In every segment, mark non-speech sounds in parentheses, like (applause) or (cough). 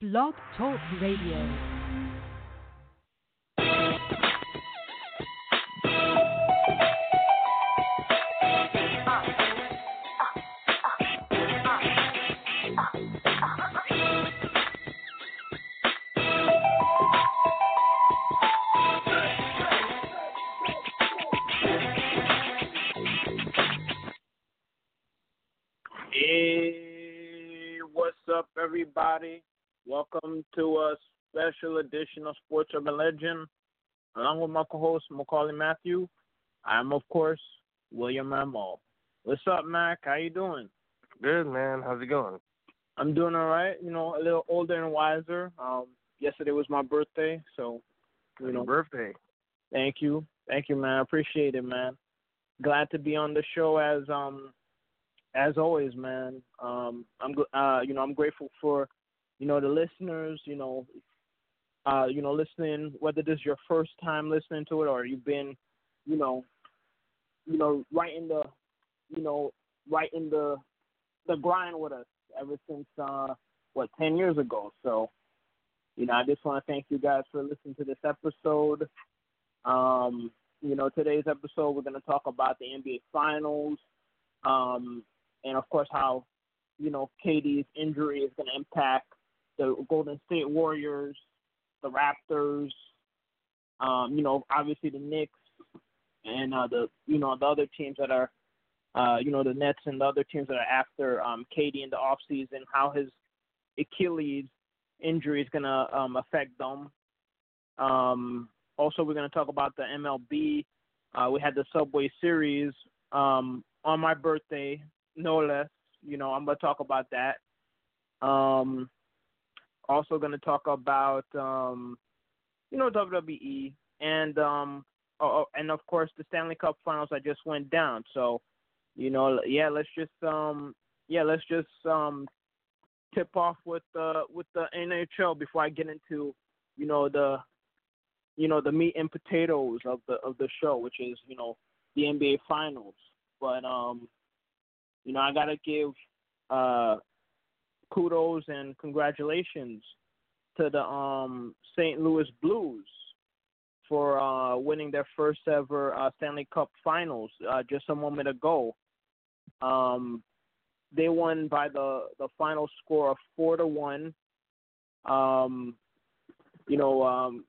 Blog Talk Radio. Welcome to a special edition of Sports Urban Legend. Along with my co-host Maccorley Mathieu, I'm of course William Rameau. What's up, Mac? How you doing? Good man. How's it going? I'm doing all right. You know, a little older and wiser. Um, yesterday was my birthday, so you know, birthday. Thank you, thank you, man. I appreciate it, man. Glad to be on the show as um as always, man. Um, I'm uh, you know I'm grateful for you know the listeners. You know, uh, you know listening whether this is your first time listening to it or you've been, you know, you know right in the, you know right in the the grind with us ever since uh what ten years ago. So, you know I just want to thank you guys for listening to this episode. Um, you know today's episode we're going to talk about the NBA Finals. Um, and of course how you know KD's injury is going to impact the Golden State Warriors, the Raptors, um, you know obviously the Knicks, and uh, the you know the other teams that are uh, you know the Nets and the other teams that are after um, KD in the off season, how his Achilles injury is to um, affect them. Um, also, we're to talk about the MLB. Uh, we had the Subway Series um, on my birthday no less. You know, I'm gonna talk about that. Um, also gonna talk about um, you know WWE and um, oh, and of course the Stanley Cup Finals I just went down. So, you know, yeah, let's just um, yeah, let's just um, tip off with the with the NHL before I get into you know the you know the meat and potatoes of the of the show, which is you know the NBA Finals. But um, you know, I gotta give uh, kudos and congratulations to the um, St. Louis Blues for uh, winning their first ever uh, Stanley Cup Finals uh, just a moment ago. Um, they won by the the final score of four to one. Um, you know, um,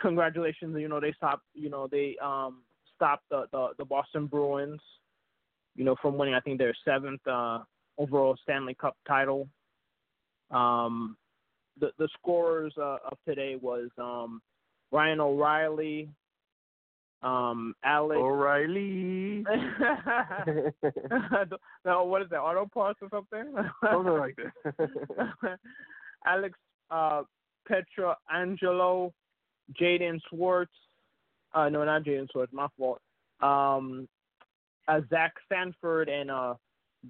congratulations. You know, they stopped. You know, they um, stopped the, the the Boston Bruins you know, from winning I think their seventh uh, overall Stanley Cup title. Um, the the scorers uh, of today was um, Ryan O'Reilly, um, Alex O'Reilly. (laughs) no, what is that? Auto parts or something? Something like that. (laughs) Alex uh, Petra Angelo, Jaden Schwartz. Uh, no, not Jaden Schwartz. My fault. Um, uh, Zach Sanford and uh,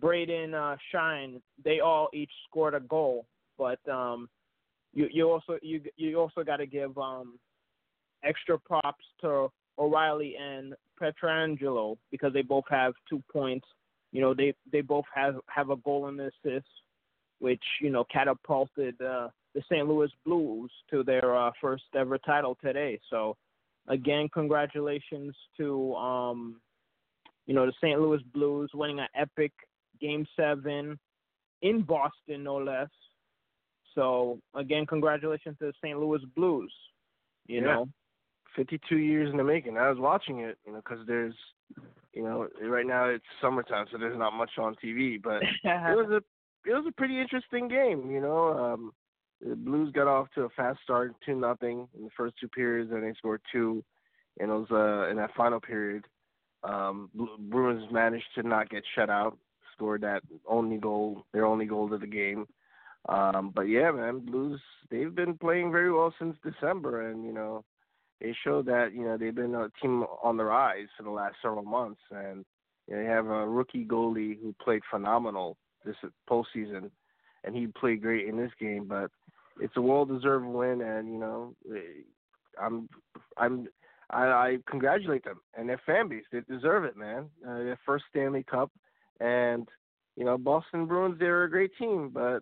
Braden uh, Shine, they all each scored a goal. But um, you you also you you also got to give um, extra props to O'Reilly and Pietrangelo because they both have two points. You know they they both have have a goal and assist, which you know catapulted uh, the St. Louis Blues to their uh, first ever title today. So again, congratulations to um, you know, the St. Louis Blues winning an epic Game Seven in Boston, no less. So again, congratulations to the St. Louis Blues. You Yeah. know, 52 years in the making. I was watching it, you know, because there's, you know, right now it's summertime, so there's not much on TV. But (laughs) it was a it was a pretty interesting game. You know, um, the Blues got off to a fast start, two nothing in the first two periods, and they scored two, and it was uh, in that final period. Um, Bruins managed to not get shut out, scored that only goal, their only goal of the game. Um, but yeah, man, Blues they've been playing very well since December, and you know they showed that you know they've been a team on the rise for the last several months, and you know, they have a rookie goalie who played phenomenal this postseason, and he played great in this game. But it's a well-deserved win, and you know eh, I'm I'm I, I congratulate them and their fan base. They deserve it, man. Uh, their first Stanley Cup, and you know Boston Bruins they're a great team, but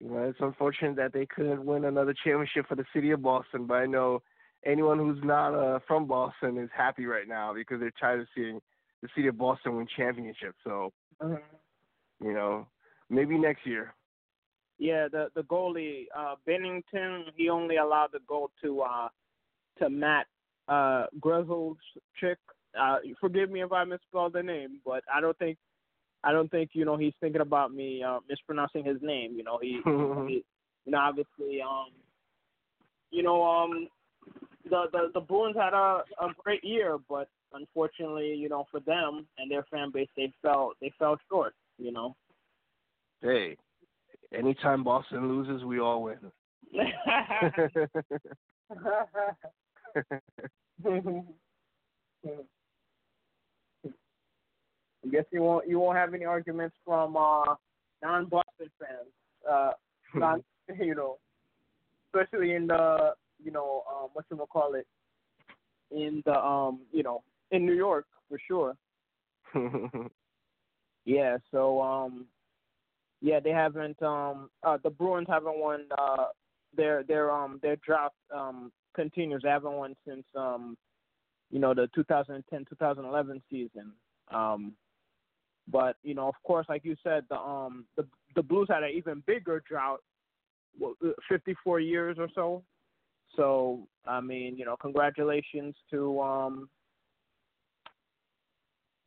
You know, it's unfortunate that they couldn't win another championship for the city of Boston, but I know anyone who's not uh, from Boston is happy right now because they're tired of seeing the city of Boston win championships. So, uh-huh. you know, maybe next year. Yeah, the the goalie uh Binnington, he only allowed the goal to uh to Matt uh Grizzle's chick. Uh forgive me if I misspelled the name, but I don't think I don't think, you know, he's thinking about me uh mispronouncing his name, you know, he, (laughs) he you know, obviously um you know, um the the, the Bruins had a, a great year, but unfortunately, you know, for them and their fan base, they fell they fell short. You know. Hey, anytime Boston loses, we all win. (laughs) (laughs) I guess you won't you won't have any arguments from uh, non Boston fans. Uh, non, (laughs) you know, especially in the you know um, what you call it in the um you know in New York for sure. (laughs) yeah, so um yeah, they haven't um uh the Bruins haven't won uh their their um their drought um continues. They haven't won since um you know the 2010-2011 season. Um but you know, of course, like you said, the um the the Blues had an even bigger drought, 54 years or so. So I mean, you know, congratulations to um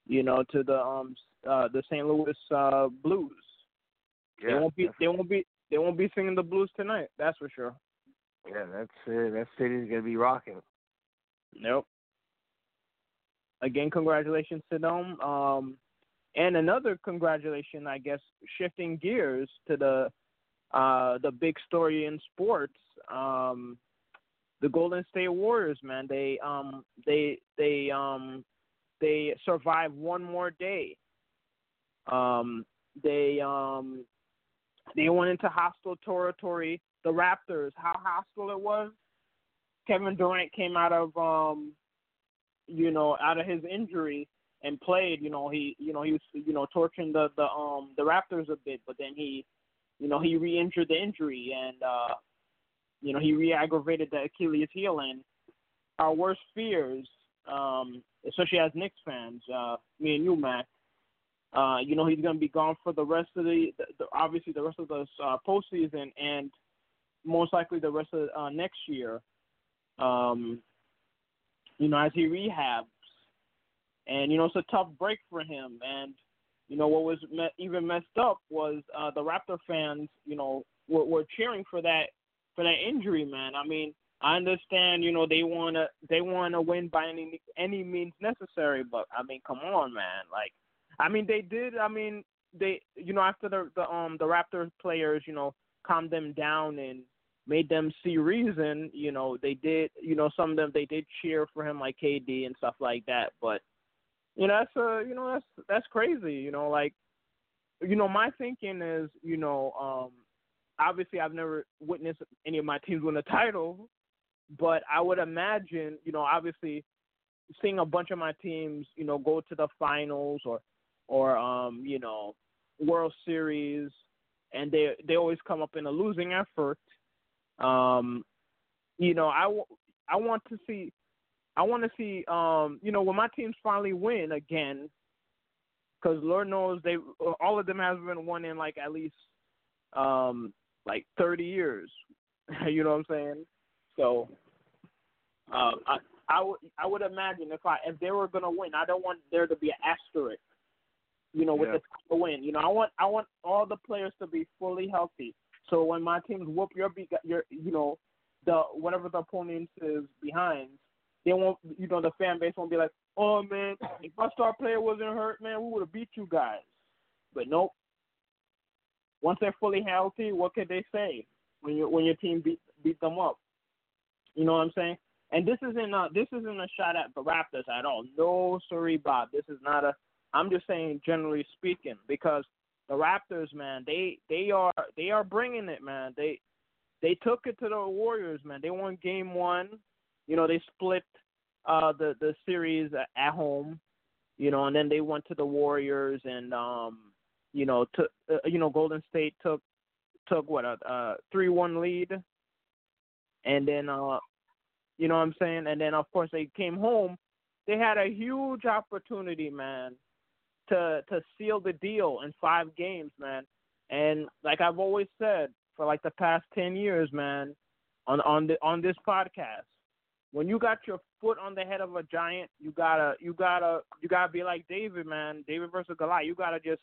you know, to the um uh the St. Louis uh Blues. Yeah, they won't be they won't be they won't be singing the blues tonight, that's for sure. Yeah, that's uh, that city's gonna be rocking. Nope. Again, congratulations to them. Um and another congratulation, I guess, shifting gears to the uh the big story in sports. Um the Golden State Warriors, man, they um they they um they survived one more day. Um they um they went into hostile territory. The Raptors, how hostile it was. Kevin Durant came out of um you know, out of his injury and played, you know, he you know, he was you know, torturing the the um the Raptors a bit, but then he you know, he re injured the injury and uh you know, he re-aggravated the Achilles heel, and our worst fears, um, especially as Knicks fans, uh, me and you, Matt, uh, you know, he's going to be gone for the rest of the, the, the obviously the rest of the uh, postseason, and most likely the rest of uh, next year. Um, you know, as he rehabs, and you know, it's a tough break for him. And you know, what was me- even messed up was uh, the Raptor fans, you know, were, were cheering for that for that injury, man. I mean, I understand, you know, they wanna they wanna win by any any means necessary, but I mean, come on, man. Like, I mean, they did. I mean, they, you know, after the the um the Raptors players, you know, calmed them down and made them see reason. You know, they did. You know, some of them they did cheer for him, like KD and stuff like that. But you know, that's uh, you know, that's that's crazy. You know, like, you know, my thinking is, you know, um obviously I've never witnessed any of my teams win a title, but I would imagine, you know, obviously seeing a bunch of my teams, you know, go to the finals or or um, you know, World Series and they they always come up in a losing effort. Um, you know, I, I want to see I want to see um, you know, when my teams finally win again cuz Lord knows they all of them have been won in like at least um like 30 years. (laughs) you know what I'm saying? So um, I I would I would imagine if I if they were gonna win, I don't want there to be an asterisk. You know, with yeah. the win. You know, I want I want all the players to be fully healthy. So when my teams whoop your your you know the whatever the opponent is behind, they won't you know the fan base won't be like, oh man, if our star player wasn't hurt, man, we would have beat you guys. But nope, once they're fully healthy, what could they say when your when your team beat beat them up? You know what I'm saying? And this isn't a, this isn't a shot at the Raptors at all. No, sorry, Bob. This is not a. I'm just saying generally speaking because the Raptors, man, they they are they are bringing it, man. They they took it to the Warriors, man. They won Game One. You know, they split uh, the the series at home. You know, and then they went to the Warriors and um, you know, to uh, you know, Golden State took took what a three one lead, and then uh, you know what I'm saying, and then of course they came home. They had a huge opportunity, man, to to seal the deal in five games, man. And like I've always said for like the past ten years, man, on on the on this podcast, when you got your foot on the head of a giant, you gotta you gotta you gotta be like David, man. David versus Goliath. You gotta just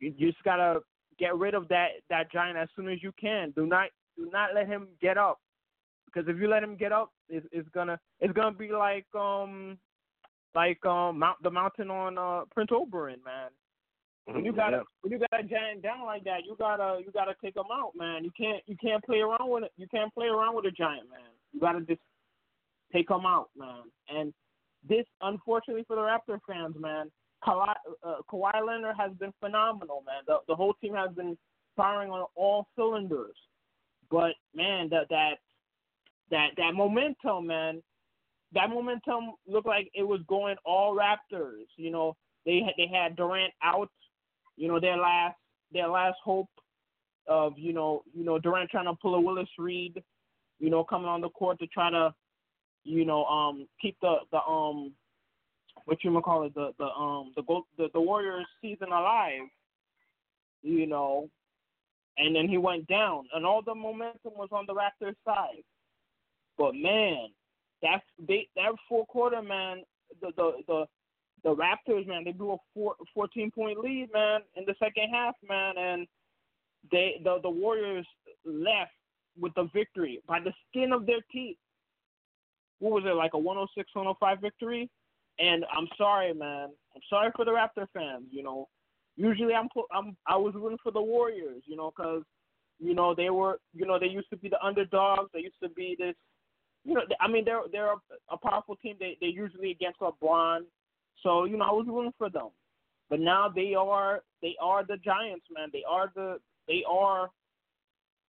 you just gotta get rid of that that giant as soon as you can. Do not do not let him get up because if you let him get up, it's, it's gonna it's gonna be like um like um Mount the mountain on uh Prince Oberyn, man. When you got yeah. when you got a giant down like that, you gotta you gotta take him out, man. You can't you can't play around with it. You can't play around with a giant, man. You gotta just take him out, man. And this, unfortunately for the Raptor fans, man, Kawhi, uh, Kawhi Leonard has been phenomenal, man. The the whole team has been firing on all cylinders. But man, that that that that momentum, man, that momentum looked like it was going all Raptors. You know, they they had Durant out. You know, their last their last hope of you know you know Durant trying to pull a Willis Reed, you know, coming on the court to try to, you know, um keep the the um what you call it the the um the the, the Warriors season alive. You know, and then he went down, and all the momentum was on the Raptors side. But man, that's they that four quarter man, the the the the Raptors man, they blew a four, 14 point lead man in the second half man, and they the the Warriors left with the victory by the skin of their teeth. What was it like a 106 105 victory? And I'm sorry, man. I'm sorry for the Raptor fans. You know, usually I'm I'm I was rooting for the Warriors. You know, because you know they were you know they used to be the underdogs. They used to be this you know, I mean, they're they're a powerful team. They they usually against LeBron, so you know I was rooting for them. But now they are they are the Giants, man. They are the they are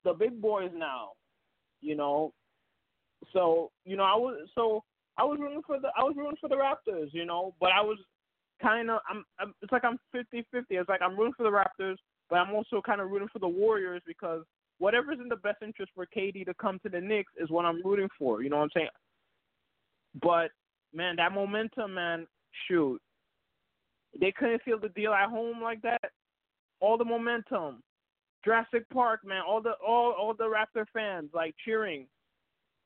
the big boys now, you know. So you know I was so I was rooting for the I was rooting for the Raptors, you know, but I was kind of I'm, I'm it's like I'm fifty fifty. It's like I'm rooting for the Raptors, but I'm also kind of rooting for the Warriors because whatever's in the best interest for KD to come to the Knicks is what I'm rooting for. You know what I'm saying? But man, that momentum, man, shoot, they couldn't feel the deal at home like that. All the momentum, Jurassic Park, man, all the all all the Raptor fans like cheering.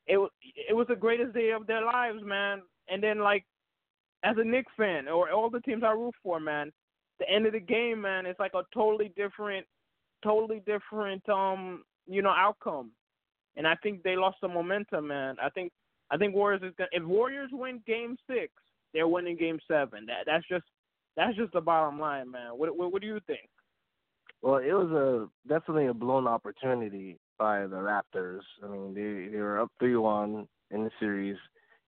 It was it was the greatest day of their lives, man. And then like, as a Knicks fan or all the teams I root for, man, the end of the game, man, it's like a totally different totally different um you know outcome, and I think they lost the momentum, man. I think I think Warriors is gonna if Warriors win Game Six, they're winning Game Seven. That that's just that's just the bottom line, man. What what, what do you think? Well, it was a definitely a blown opportunity by the Raptors. I mean, they they were up three one in the series.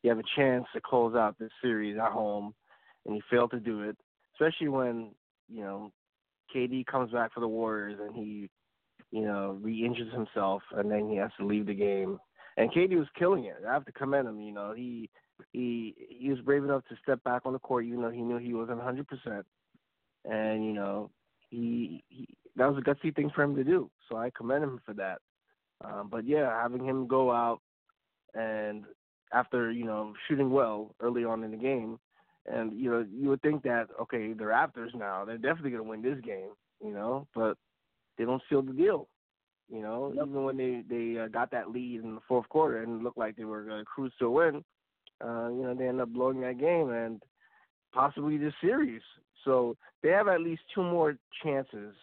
You have a chance to close out this series at home, and you fail to do it. Especially when you know KD comes back for the Warriors and he, you know, re-injures himself and then he has to leave the game. And KD was killing it. I have to commend him. You know, he he he was brave enough to step back on the court, even though he knew he wasn't 100 percent. And you know, he, he that was a gutsy thing for him to do. So I commend him for that. Um, but yeah, having him go out and after you know shooting well early on in the game, and you know, you would think that okay, the Raptors now they're definitely going to win this game, you know, but they don't seal the deal. You know, yep. even when they they uh, got that lead in the fourth quarter and looked like they were going to cruise to a win, uh, you know, they end up blowing that game and possibly this series. So they have at least two more chances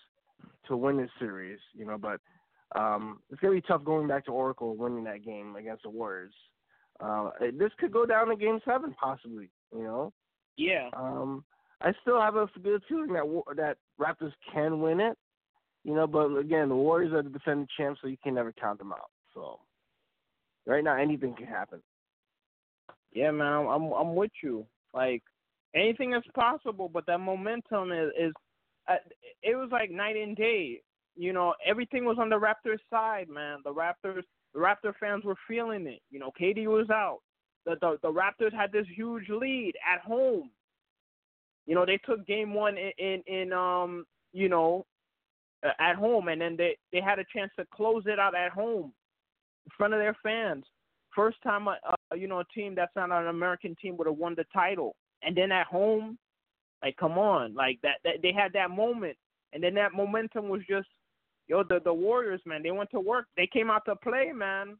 to win this series, you know, but um, it's gonna be tough going back to Oracle winning that game against the Warriors. Uh, this could go down to Game Seven, possibly. You know, yeah. Um, I still have a good feeling that that Raptors can win it. You know, but again, the Warriors are the defending champs, so you can never count them out. So right now, anything can happen. Yeah, man, I'm I'm with you. Like anything is possible, but that momentum is is uh, it was like night and day. You know, everything was on the Raptors side, man. The Raptors, the Raptor fans were feeling it. You know, KD was out the, the the Raptors had this huge lead at home. You know, they took game one in in, in um you know uh, at home, and then they they had a chance to close it out at home in front of their fans. First time, uh, uh, Uh, you know, a team that's not an American team would have won the title, and then at home, like come on, like that, that they had that moment, and then that momentum was just, yo, the the Warriors, man, they went to work, they came out to play, man,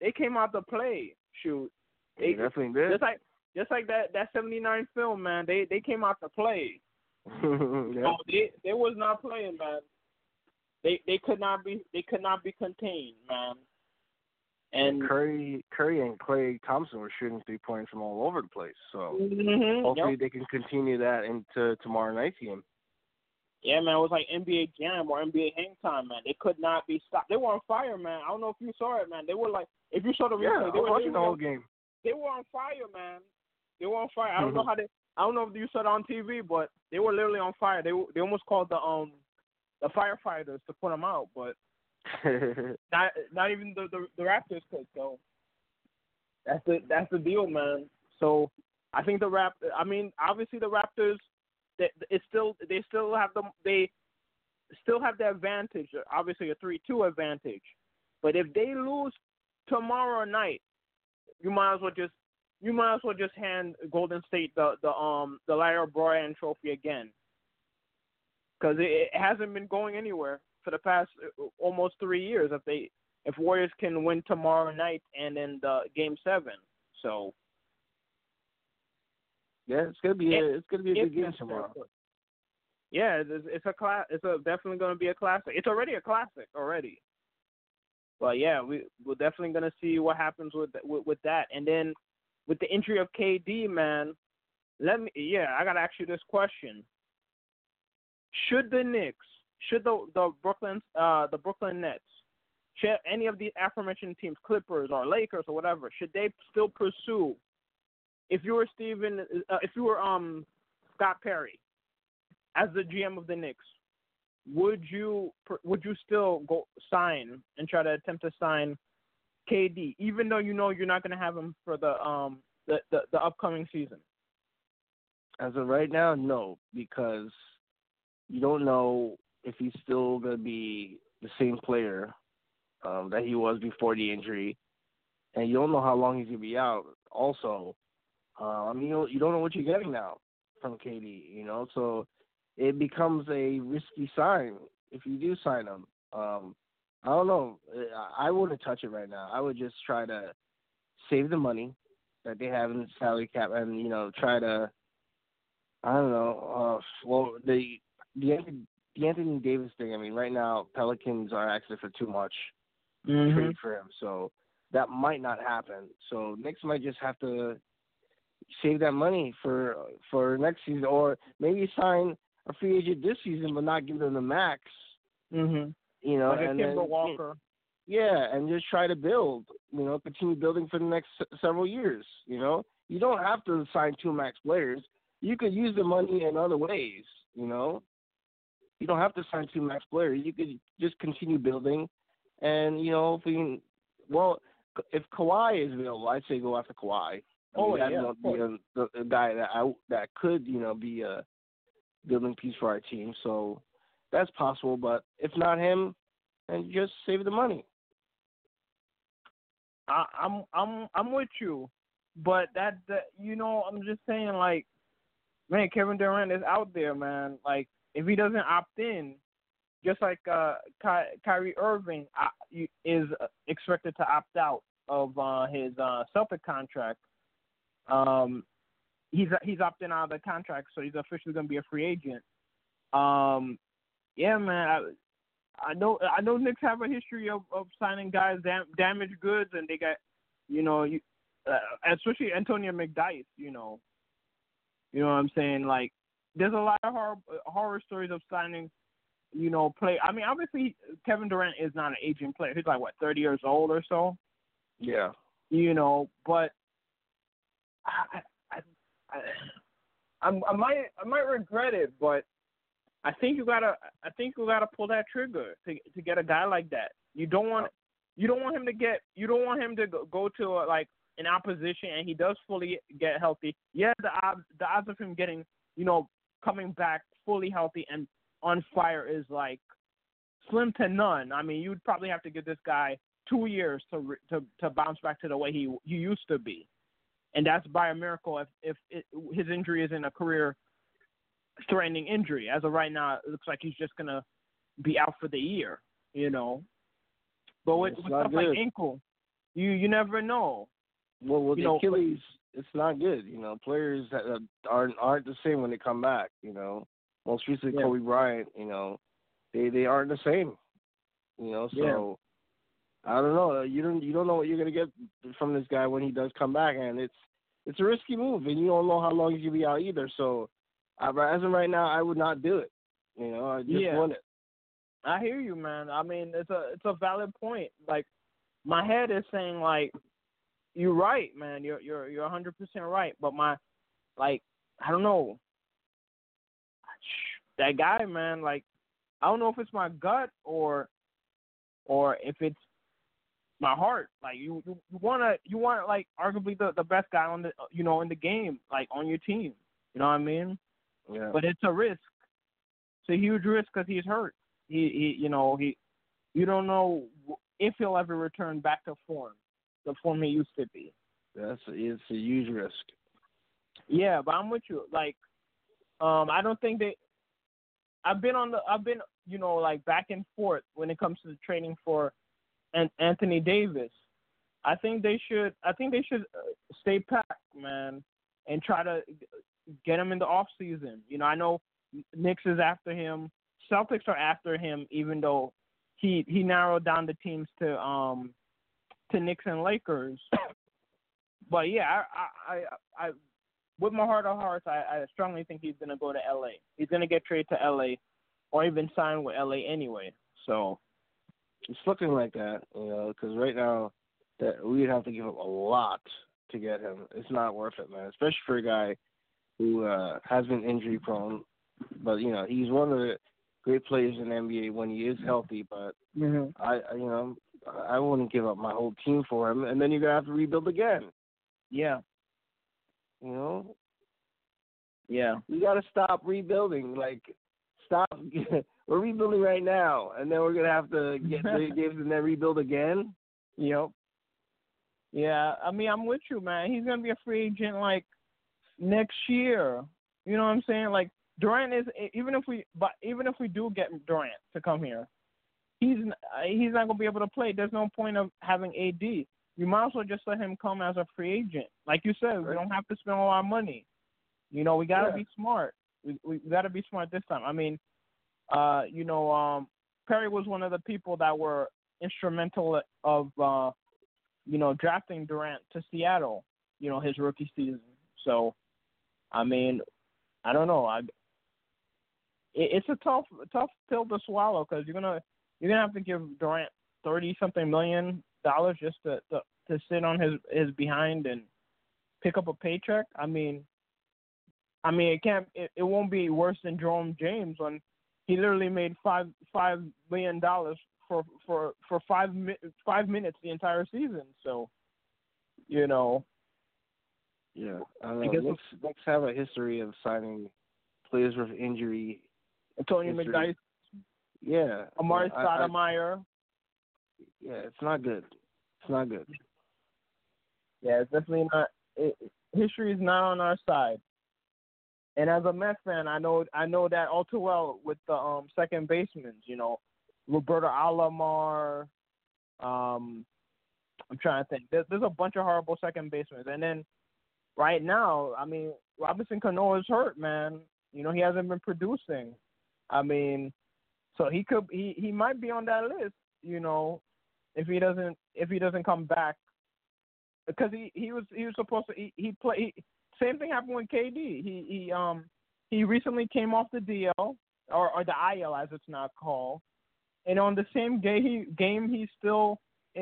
they came out to play. Shoot, they, they definitely did. Just like just like that that '79 film, man, they they came out to play. (laughs) yeah. Oh, they they was not playing, man. They they could not be they could not be contained, man. And Curry, Curry and Klay Thompson were shooting three points from all over the place. So mm-hmm, hopefully yep. they can continue that into tomorrow night's game. Yeah, man, it was like NBA Jam or NBA Hang Time, man. They could not be stopped. They were on fire, man. I don't know if you saw it, man. They were like, if you saw the replay, yeah, they were watching the whole game. They were on fire, man. They were on fire. I don't know how they. I don't know if you saw it on TV, but they were literally on fire. They they almost called the um the firefighters to put them out, but (laughs) not not even the, the the Raptors could. So that's the that's the deal, man. So I think the Rap. I mean, obviously the Raptors. They, it's still they still have the they still have the advantage. Obviously a three two advantage. But if they lose tomorrow night, you might as well just you might as well just hand Golden State the the um the Larry O'Brien Trophy again, because it, it hasn't been going anywhere for the past uh, almost three years. If they if Warriors can win tomorrow night and in the game seven, so yeah, it's gonna be a, it's gonna be a good game tomorrow. Yeah, it's, it's a class. It's a definitely going to be a classic. It's already a classic already. But yeah, we we're definitely going to see what happens with, with with that, and then with the injury of KD, man. Let me. Yeah, I got to ask you this question. Should the Knicks, should the the Brooklyn uh the Brooklyn Nets, should any of the aforementioned teams, Clippers or Lakers or whatever, should they still pursue? If you were Steven, uh, if you were um Scott Perry, as the GM of the Knicks, would you would you still go sign and try to attempt to sign KD, even though you know you're not going to have him for the um the, the the upcoming season? As of right now, no, because you don't know if he's still going to be the same player um, that he was before the injury, and you don't know how long he's going to be out. Also, uh, I mean, you don't, you don't know what you're getting now from KD, you know, so it becomes a risky sign if you do sign him. Um, I don't know. I wouldn't touch it right now. I would just try to save the money that they have in the salary cap, and you know, try to. I don't know. Uh, well, the the the Anthony Davis thing. I mean, right now Pelicans are asking for too much mm-hmm. trade for him, so that might not happen. So Knicks might just have to save that money for for next season, or maybe sign a free agent this season, but not give them the max. Mhm. You know, like and Kemba then, Walker. Yeah, and just try to build. You know, continue building for the next several years. You know, you don't have to sign two max players. You could use the money in other ways. You know, you don't have to sign two max players. You could just continue building, and you know, if we can, well, if Kawhi is available, I'd say go after Kawhi. I oh mean, yeah, that's the, the, the guy that I that could you know be a building piece for our team. So that's possible, but if not him, then just save the money. I, I'm I'm I'm with you, but that that you know I'm just saying like, man, Kevin Durant is out there, man. Like if he doesn't opt in, just like uh Ky- Kyrie Irving uh, is expected to opt out of uh his uh Celtic contract. Um, he's he's opting out of the contract, so he's officially going to be a free agent. Um, yeah, man. I, I know I know Knicks have a history of, of signing guys dam- damaged goods, and they got, you know, you, uh, especially Antonio McDyess. You know, you know what I'm saying? Like, there's a lot of horror horror stories of signing, you know, play. I mean, obviously Kevin Durant is not an aging player. He's like what 30 years old or so. Yeah. You know, but I, I, I, I might I might regret it, but I think you gotta I think you gotta pull that trigger to to get a guy like that. You don't want you don't want him to get you don't want him to go, go to a, like an opposition and he does fully get healthy. Yeah, the odds the odds of him getting you know coming back fully healthy and on fire is like slim to none. I mean, you'd probably have to give this guy two years to to to bounce back to the way he he used to be, and that's by a miracle if if it, his injury isn't a career threatening injury. As of right now, it looks like he's just gonna be out for the year. You know, but with, with stuff good. like ankle, you you never know. Well, with you know, Achilles, it's not good. You know, players that uh, aren't aren't the same when they come back. You know, most recently Yeah. Kobe Bryant. You know, they they aren't the same. You know, so I don't know. You don't you don't know what you're gonna get from this guy when he does come back, and it's it's a risky move, and you don't know how long he's gonna be out either. So, uh, as of right now, I would not do it. You know, I just Yeah. want it. I hear you, man. I mean, it's a it's a valid point. Like my head is saying like you're right, man. You're you're you're 100% right, but my like I don't know. That guy, man, like I don't know if it's my gut or or if it's my heart. Like you you, you want to you want like arguably the the best guy on the you know in the game, like on your team. You know what I mean? Yeah. but it's a risk. It's a huge risk because he's hurt. He, he, you know, he, you don't know if he'll ever return back to form, the form he used to be. That's it's a huge risk. Yeah, but I'm with you. Like, um, I don't think they. I've been on the. I've been, you know, like back and forth when it comes to the training for, An- Anthony Davis. I think they should. I think they should uh, stay packed, man, and try to get him in the off season. You know, I know Knicks is after him. Celtics are after him, even though he he narrowed down the teams to um to Knicks and Lakers. but yeah, I I I, I with my heart of hearts, I, I strongly think he's gonna go to LA. He's gonna get traded to LA, or even sign with LA anyway. So It's looking like that, you know, because right now that we'd have to give up a lot to get him. It's not worth it, man. Especially for a guy who uh, has been injury prone, but you know he's one of the great players in the NBA when he is healthy. But mm-hmm. I, I you know, I wouldn't give up my whole team for him, and then you're gonna have to rebuild again. yeah, You know, yeah, we got to stop rebuilding. Like, stop. (laughs) we're rebuilding right now, and then we're gonna have to get (laughs) three games and then rebuild again. yep. Yeah, I mean, I'm with you, man. He's gonna be a free agent like next year. You know what I'm saying? Like Durant is even if we but even if we do get Durant to come here, he's he's not gonna be able to play. There's no point of having AD. You might as well just let him come as a free agent. Like you said, we don't have to spend a lot of money. You know, we gotta Yeah. be smart. We we gotta be smart this time. I mean, uh, you know, um, Perry was one of the people that were instrumental of uh, you know, drafting Durant to Seattle. You know, his rookie season. So, I mean, I don't know. I it, it's a tough tough pill to swallow because you're gonna you're gonna have to give Durant thirty something million dollars just to, to to sit on his his behind and pick up a paycheck. I mean, I mean it can't it, it won't be worse than Jerome James when he literally made five five million dollars for for for five mi- five minutes the entire season. So, you know, Yeah, I don't I know. guess Knicks, Knicks have a history of signing players with injury. Antonio History. McDyess, Yeah, Amar'e I- Stoudemire. yeah, it's not good. It's not good. Yeah, it's definitely not. It, history is not on our side. And as a Mets fan, I know I know that all too well with the um second basemen. You know, Roberto Alomar. Um, I'm trying to think. There's, there's a bunch of horrible second basemen, and then right now, I mean, Robinson Cano is hurt, man. You know, he hasn't been producing. I mean, so he could he he might be on that list. You know, if he doesn't if he doesn't come back because he he was he was supposed to he, he play he, same thing happened with KD. He he um he recently came off the DL or or the IL as it's now called, and on the same game he game he still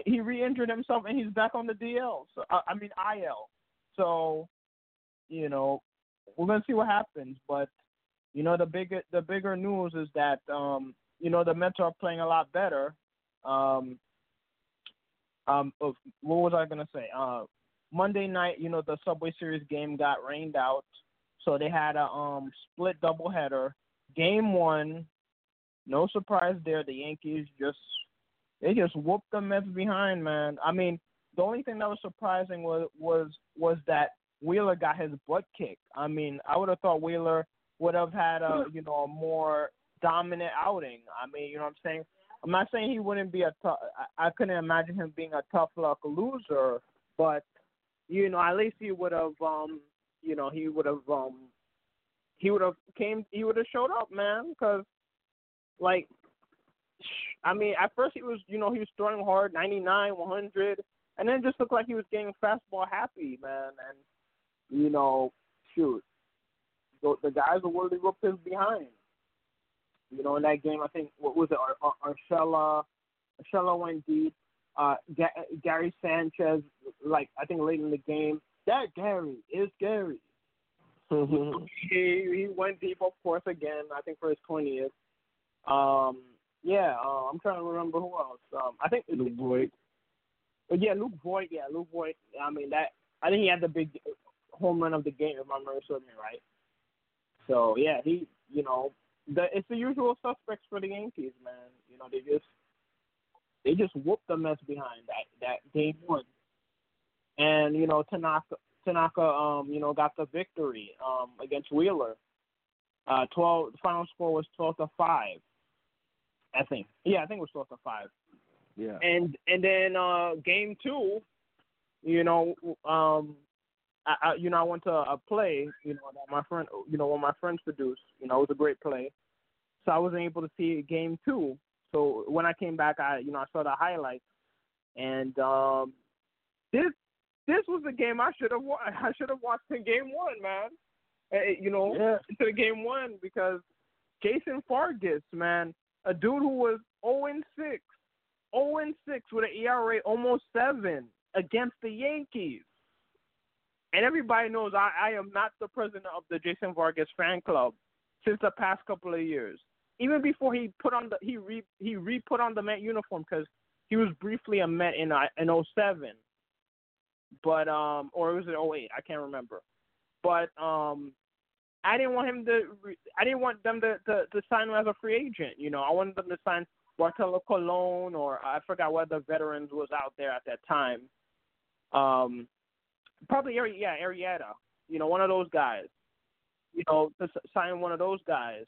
he re-injured himself and he's back on the DL. So I, I mean IL. So you know we're gonna see what happens, but you know the bigger the bigger news is that um you know the Mets are playing a lot better. Um, um, what was I gonna say? Uh, Monday night, you know, the Subway Series game got rained out, so they had a um split doubleheader. Game one, no surprise there. The Yankees just they just whooped the Mets behind, man. I mean, the only thing that was surprising was was was that Wheeler got his butt kicked. I mean, I would have thought Wheeler would have had a you know a more dominant outing. I mean, you know what I'm saying? I'm not saying he wouldn't be a tough. I, I couldn't imagine him being a tough luck loser, but you know, at least he would have, um, you know, he would have, um, he would have came, he would have showed up, man, because, like, I mean, at first he was, you know, he was throwing hard, 99, 100, and then just looked like he was getting fastball happy, man, and you know, shoot, the, the guys are worthy whooped his behind. You know, in that game, I think what was it? Ar- Ar- Urshela, Urshela went deep. Uh, Ga- Gary Sanchez, like I think late in the game, that Gary is Gary. Mm-hmm. (laughs) he he went deep, of course, again. I think for his twentieth. Um, yeah, uh, I'm trying to remember who else. Um, I think Luke Voit. But yeah, Luke Voit. Yeah, Luke Voit. I mean that. I think he had the big home run of the game, if my memory serves me right. So yeah, he. You know, the it's the usual suspects for the Yankees, man. You know, they just they just whooped the Mets behind that that game one, and you know Tanaka Tanaka um you know got the victory um against Wheeler. Uh, twelve. The final score was twelve to five. I think. Yeah, I think it was twelve to five. Yeah. And and then uh game two, you know, um I, I you know I went to a play, you know, that my friend you know, one of my friends produced, you know, it was a great play. So I wasn't able to see game two. So when I came back I you know, I saw the highlights and um this this was the game I should have wa- (laughs) I should have watched in game one, man. Uh, you know, Yeah. (laughs) to the game one because Jason Vargas, man, a dude who was 0 and 6, 0 and 6 with an ERA almost seven against the Yankees. And everybody knows I, I am not the president of the Jason Vargas fan club since the past couple of years. Even before he put on the he re he re put on the Met uniform because he was briefly a Met in uh, in 07. But um or it was it 08? I can't remember. But um I didn't want him to. Re- I didn't want them to, to to sign him as a free agent. You know, I wanted them to sign Bartolo Colon or I forgot what the veterans was out there at that time. Um, probably yeah Arrieta. You know, one of those guys. You know, to sign one of those guys,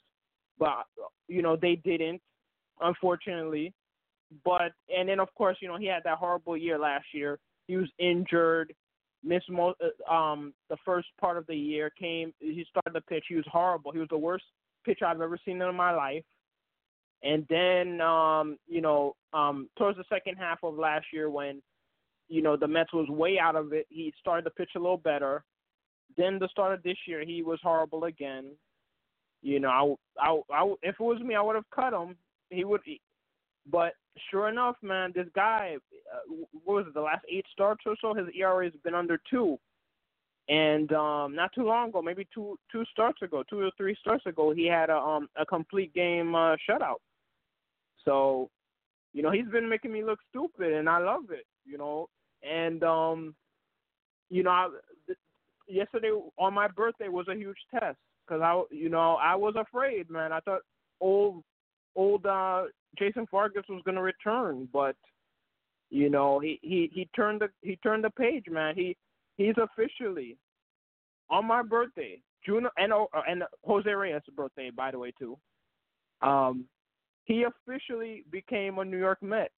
but you know they didn't, unfortunately. But and then of course you know he had that horrible year last year. He was injured missed most uh, um the first part of the year came he started the pitch he was horrible he was the worst pitcher i've ever seen in my life and then um you know um towards the second half of last year when you know the mets was way out of it he started to pitch a little better then the start of this year he was horrible again you know i i, I if it was me i would have cut him he would but sure enough, man, this guy, uh, what was it, the last eight starts or so, his ERA has been under two. And um not too long ago, maybe two two starts ago, two or three starts ago, he had a um a complete game uh, shutout. So, you know, he's been making me look stupid, and I love it. You know, and um, you know, I, th- yesterday on my birthday was a huge test because I, you know, I was afraid, man. I thought old old uh Jason Vargas was going to return, but you know he he he turned the he turned the page, man. He he's officially on my birthday, June and uh, and Jose Reyes' birthday, by the way, too. Um, he officially became a New York Met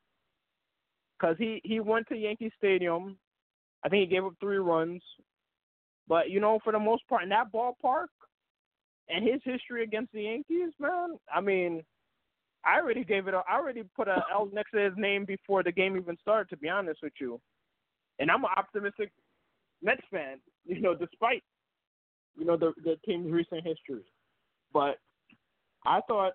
because he he went to Yankee Stadium. I think he gave up three runs, but you know for the most part in that ballpark and his history against the Yankees, man. I mean I already gave it. A, I already put a L (laughs) next to his name before the game even started. To be honest with you, and I'm an optimistic Mets fan. (laughs) You know, despite you know the the team's recent history, but I thought,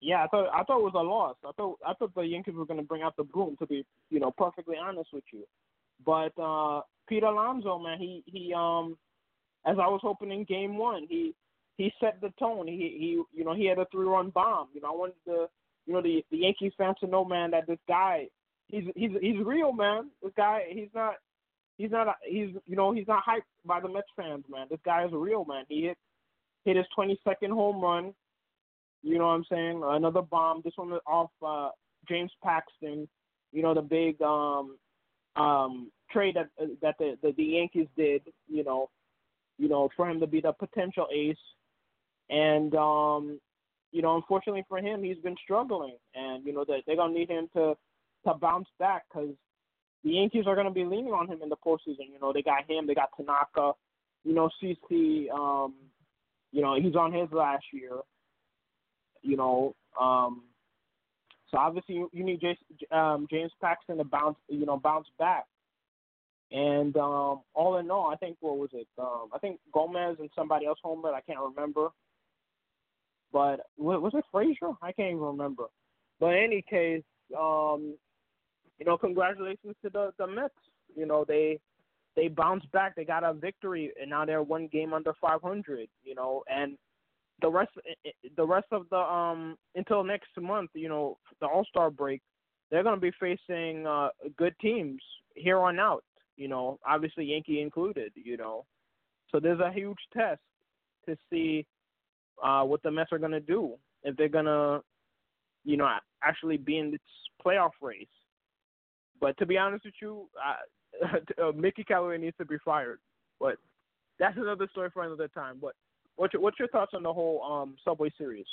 yeah, I thought I thought it was a loss. I thought I thought the Yankees were going to bring out the broom. To be you know perfectly honest with you, but uh Pete Alonso, man, he he um as I was hoping in Game One, he he set the tone. He he you know he had a three run bomb. You know I wanted the you know the the Yankees fans to know man that this guy he's he's he's real man. This guy he's not he's not he's you know he's not hyped by the Mets fans man. This guy is real man. He hit hit his 22nd home run. You know what I'm saying? Another bomb. This one off uh, James Paxton. You know the big um, um, trade that that the, the the Yankees did. You know, you know for him to be the potential ace, and um, you know unfortunately for him he's been struggling, and you know that they're gonna need him to to bounce back because the Yankees are to be leaning on him in the postseason. You know, they got him, they got Tanaka, you know, CC. Um, you know, he's on his last year. You know, um, so obviously you, need James, um, James Paxton to bounce, you know, bounce back. And um, all in all, I think what was it? Um, I think Gomez and somebody else homered. I can't remember. But was it Frazier? I can't even remember. But in any case, um, you know, congratulations to the the Mets. You know, they they bounced back. They got a victory, and now they're one game under 500. You know, and the rest the rest of the um until next month, you know, the All Star break, they're going to be facing uh good teams here on out. You know, obviously Yankee included. You know, so there's a huge test to see uh what the Mets are going to do if they're going to, you know, actually be in this playoff race. But to be honest with you, (laughs) uh, Mickey Callaway needs to be fired. But that's another story for another time. But what's your, what's your thoughts on the whole um, Subway Series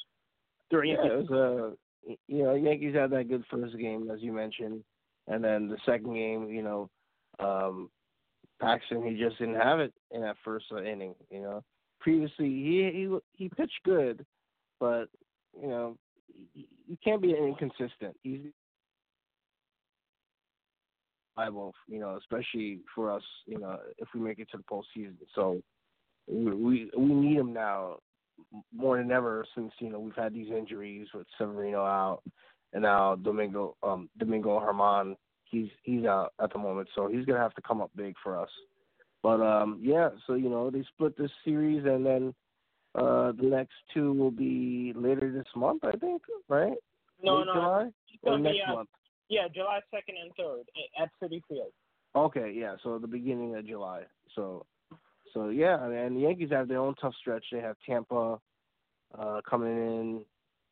during yeah, it was uh, you know Yankees had that good first game as you mentioned, and then the second game, you know, um, Paxton he just didn't have it in that first uh, inning. You know, previously he he he pitched good, but you know you can't be inconsistent. He's viable, you know, especially for us, you know, if we make it to the postseason. So we we, we need him now more than ever since you know we've had these injuries with Severino out and now Domingo um Domingo Germán he's he's out at the moment, so he's gonna have to come up big for us. But um yeah, so you know they split this series and then uh the next two will be later this month, I think, right? No, Late no, July? or next uh, month. Yeah, July second and third at Citi Field. Okay, yeah, so the beginning of July. So, so yeah, and the Yankees have their own tough stretch. They have Tampa uh, coming in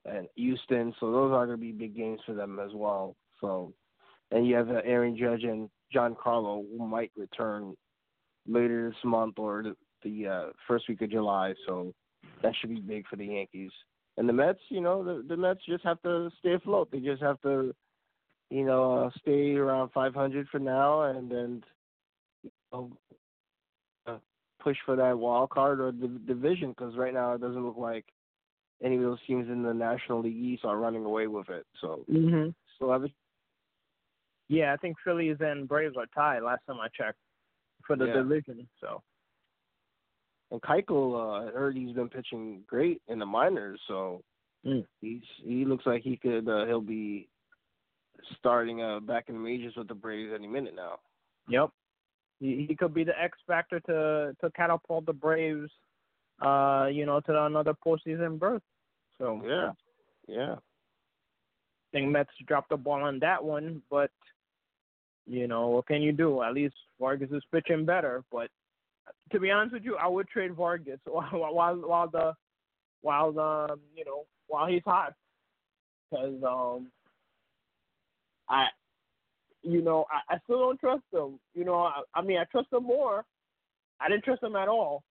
and Houston, so those are going to be big games for them as well. So, and you have uh, Aaron Judge and Giancarlo who might return later this month or the, the uh, first week of July. So that should be big for the Yankees. And the Mets, you know, the the Mets just have to stay afloat. They just have to you know, uh, stay around 500 for now, and then push for that wild card or the division. Because right now it doesn't look like any of those teams in the National League East are running away with it. So mm-hmm. still have it. Yeah, I think Phillies and Braves are tied. Last time I checked for the yeah. division. So. And Keuchel, uh, heard he's been pitching great in the minors, so mm. he's he looks like he could uh, he'll be starting uh, back in the majors with the Braves any minute now. Yep, he, he could be the X factor to to catapult the Braves, uh, you know, to another postseason berth. So yeah, yeah. I think Mets dropped the ball on that one, but you know what can you do? At least Vargas is pitching better. But to be honest with you, I would trade Vargas (laughs) while while, while the while the you know while he's hot because um I, you know, I, I still don't trust them. You know, I, I mean, I trust them more. I didn't trust them at all,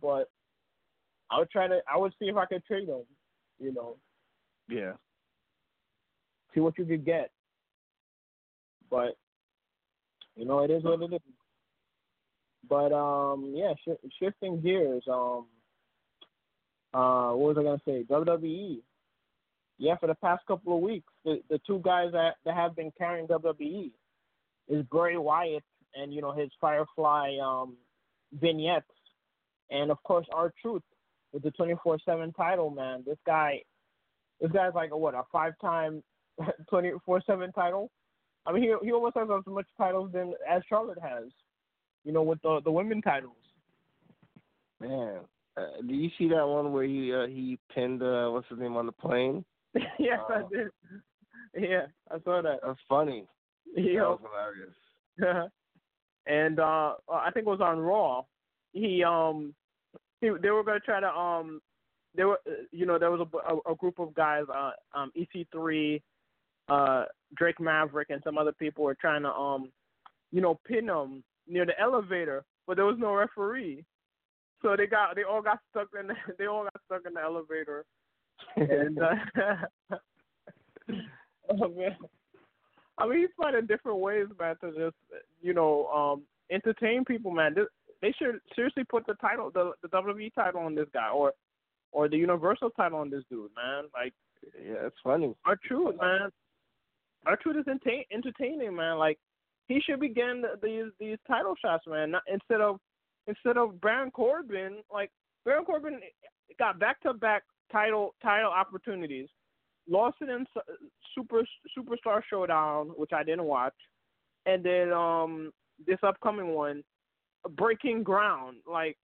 but I would try to. I would see if I could trade them. You know. Yeah. See what you could get. But you know, it is what it is. But um, yeah, sh- shifting gears. Um, uh, what was I gonna say? WWE yeah, for the past couple of weeks, the the two guys that, that have been carrying WWE is Bray Wyatt and you know his Firefly um, vignettes, and of course our Truth with the twenty four seven title. Man, this guy, this guy's like a what a five time (laughs) twenty four seven title. I mean, he he almost has as much titles than as Charlotte has, you know, with the the women titles. Man, uh, do you see that one where he uh, he pinned uh, what's his name on the plane? (laughs) yes, I did. Yeah, I saw that. That's funny. Yeah. That was hilarious. (laughs) and uh I think it was on Raw. He um he, they were gonna try to um there were, you know, there was a, a, a group of guys, uh, um, EC3, uh, Drake Maverick, and some other people were trying to, um, you know, pin them near the elevator, but there was no referee, so they got, they all got stuck in, the, (laughs) they all got stuck in the elevator, and uh, (laughs) oh man, I mean, he's finding different ways, man, to just, you know, um, entertain people, man. This, they should seriously put the title, the the WWE title on this guy, or or the Universal title on this dude, man. Like, yeah, it's funny. Our truth, man. R-Truth is entertaining, man. Like, he should be getting these these title shots, man. Not, instead of instead of Baron Corbin, like Baron Corbin got back to back title title opportunities. Lost it in Super Superstar Showdown, which I didn't watch, and then um this upcoming one, Breaking Ground, like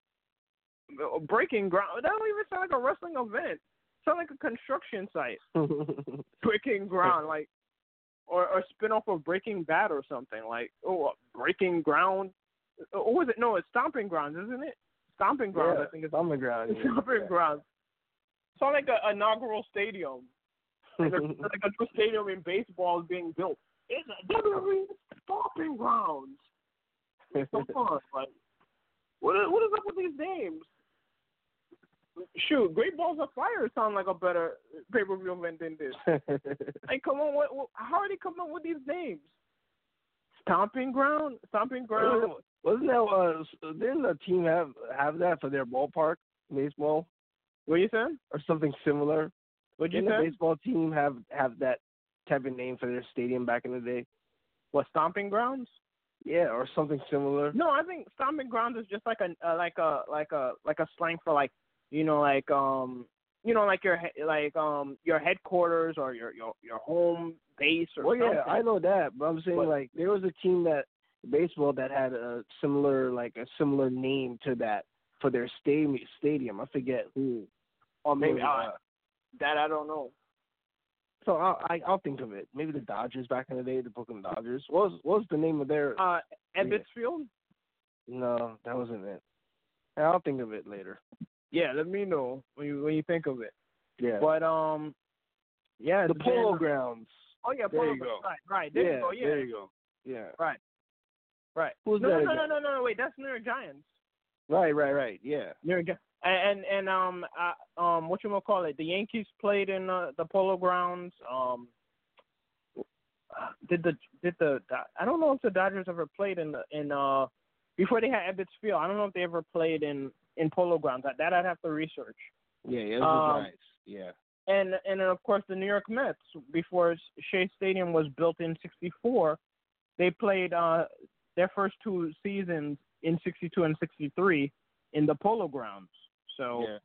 Breaking Ground. That don't even sound like a wrestling event. It sounds like a construction site. (laughs) breaking Ground, like or or spin off of Breaking Bad or something. Like oh, Breaking Ground. Or was it? No, it's Stomping Grounds, isn't it? Stomping Grounds, yeah, I think it's Stomping Grounds. (laughs) Stomping yeah. Grounds. Sound like an inaugural stadium. Like a, (laughs) like a new stadium in baseball is being built. It's a WWE Stomping Grounds. It's so (laughs) fun. Like, what is, what is up with these names? Shoot, Great Balls of Fire sound like a better pay per view event than this. (laughs) like, come on, what, what, how are they coming up with these names? Stomping Ground, Stomping Ground. Wasn't that uh? Didn't the team have have that for their ballpark baseball? What you said? Or something similar? What you Didn't the baseball team have have that type of name for their stadium back in the day? What Stomping Grounds? Yeah, or something similar. No, I think stomping grounds is just like a uh, like a like a like a slang for like you know like um you know like your like um your headquarters or your your your home base or well something. yeah i know that but i'm saying But- like there was a team that baseball that had a similar like a similar name to that for their stadium stadium i forget who or maybe uh, I, that I don't know. so I'll, I, I'll think of it maybe the dodgers back in the day the brooklyn dodgers what was what was the name of their Uh, Ebbets Field. no that wasn't it i'll think of it later Yeah, let me know when you when you think of it. yeah But um, yeah, the polo grounds Oh yeah, There polo grounds. Right, right. There yeah you go. Yeah, there you go yeah right, right. Who's no, that no, no, no, no, no. Wait, that's New York Giants. Right right right yeah New York Gi- and and, and um uh, um what you gonna call it? The Yankees played in uh, the Polo Grounds. Um, did the did the I don't know if the Dodgers ever played in the in uh before they had Ebbets Field. I don't know if they ever played in in Polo Grounds. That that I'd have to research. yeah yeah it was Um, Giants yeah and and then of course the New York Mets before Shea Stadium was built in '64, they played uh, their first two seasons in '62 and '63 in the Polo Grounds. So yeah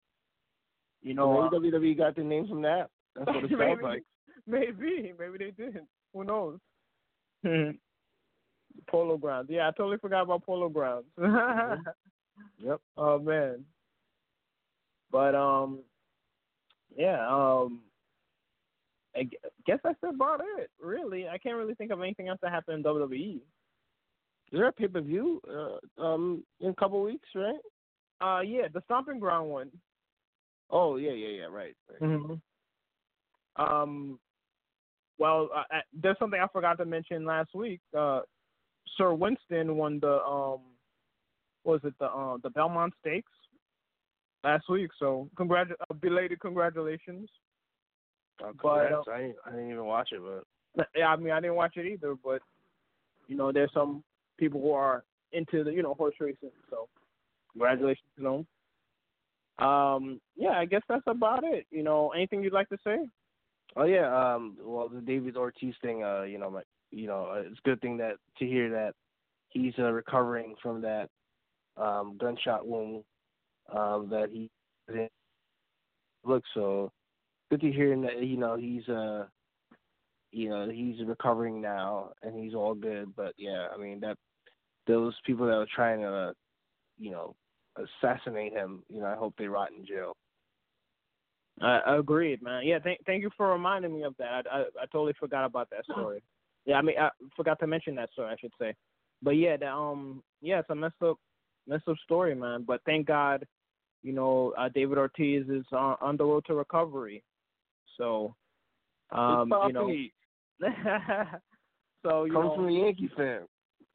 you So know, uh, maybe WWE got the name from that. That's what it (laughs) sounds maybe, like. maybe maybe they didn't. Who knows? Polo Grounds. Yeah, I totally forgot about Polo Grounds. (laughs) Yep. Oh man. But um, yeah. Um, I gu- guess that's about it. Really, I can't really think of anything else that happened in WWE. Is there a pay per view uh, um in a couple weeks, right? Uh, yeah, the Stomping Ground one. Oh yeah, yeah, yeah, right. right. Mm-hmm. Um, well, uh, uh, there's something I forgot to mention last week. Uh, Sir Winston won the um, what was it the uh, the Belmont Stakes last week? So congratu- uh, belated congratulations. Uh, But, congrats. I, didn't, I didn't even watch it, but Yeah, I mean I didn't watch it either, but you know there's some people who are into the you know horse racing. So congratulations to them. Um, yeah, I guess that's about it. You know, anything you'd like to say? oh yeah, um, well the David Ortiz thing, uh, you know, my, you know, uh, it's a good thing that to hear that he's uh, recovering from that um gunshot wound um that he didn't look so good to hear that you know he's uh you know he's recovering now and he's all good but yeah i mean that those people that were trying to uh, you know assassinate him you know i hope they rot in jail I agreed, man. Yeah, thank thank you for reminding me of that. I, I I totally forgot about that story. Yeah, I mean I forgot to mention that story, I should say. But yeah, the, um, yeah, it's a messed up, messed up story, man. But thank God, you know, uh, David Ortiz is on, on the road to recovery. So, um, you know, (laughs) so you come know, from a Yankee fan.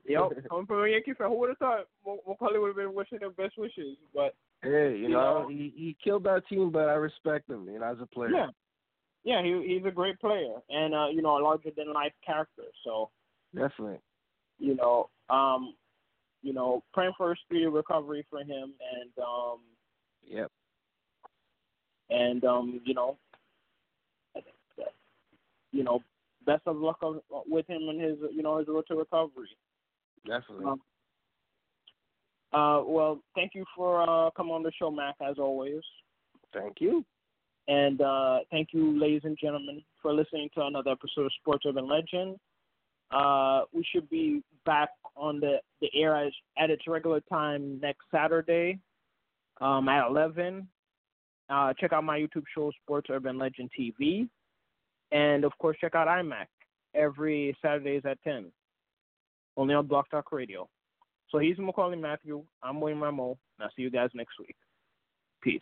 Yep, (laughs) coming from a Yankee fan, who would have thought Maccorley would have been wishing them best wishes? But hey, you, you know, know, he he killed that team, but I respect him, you know, as a player. yeah, yeah, he he's a great player and uh, you know a larger than life character. So Definitely. you know, um, you know, praying for a speedy recovery for him, and um, Yep. and um, you know, you know, best of luck with him and his you know his road to recovery. Definitely. Um, uh, well, thank you for uh, coming on the show, Mac, as always. Thank you. And uh, thank you, ladies and gentlemen, for listening to another episode of Sports Urban Legend. Uh, we should be back on the, the air at, at its regular time next Saturday um, at 11. Uh, check out my YouTube show, Sports Urban Legend TV. And, of course, check out iMac every Saturdays at 10, only on BlogTalk Radio. So he's Maccorley Mathieu. I'm William Rameau, and I'll see you guys next week. Peace.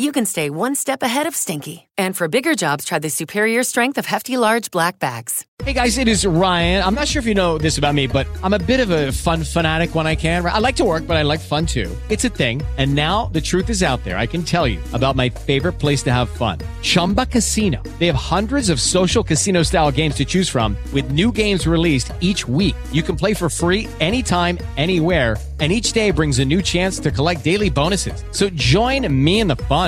you can stay one step ahead of stinky. And for bigger jobs, try the superior strength of Hefty Large Black Bags. Hey guys, it is Ryan. I'm not sure if you know this about me, but I'm a bit of a fun fanatic when I can. I like to work, but I like fun too. It's a thing. And now the truth is out there. I can tell you about my favorite place to have fun Chumba Casino. They have hundreds of social casino style games to choose from, with new games released each week. You can play for free anytime, anywhere. And each day brings a new chance to collect daily bonuses. So join me in the fun.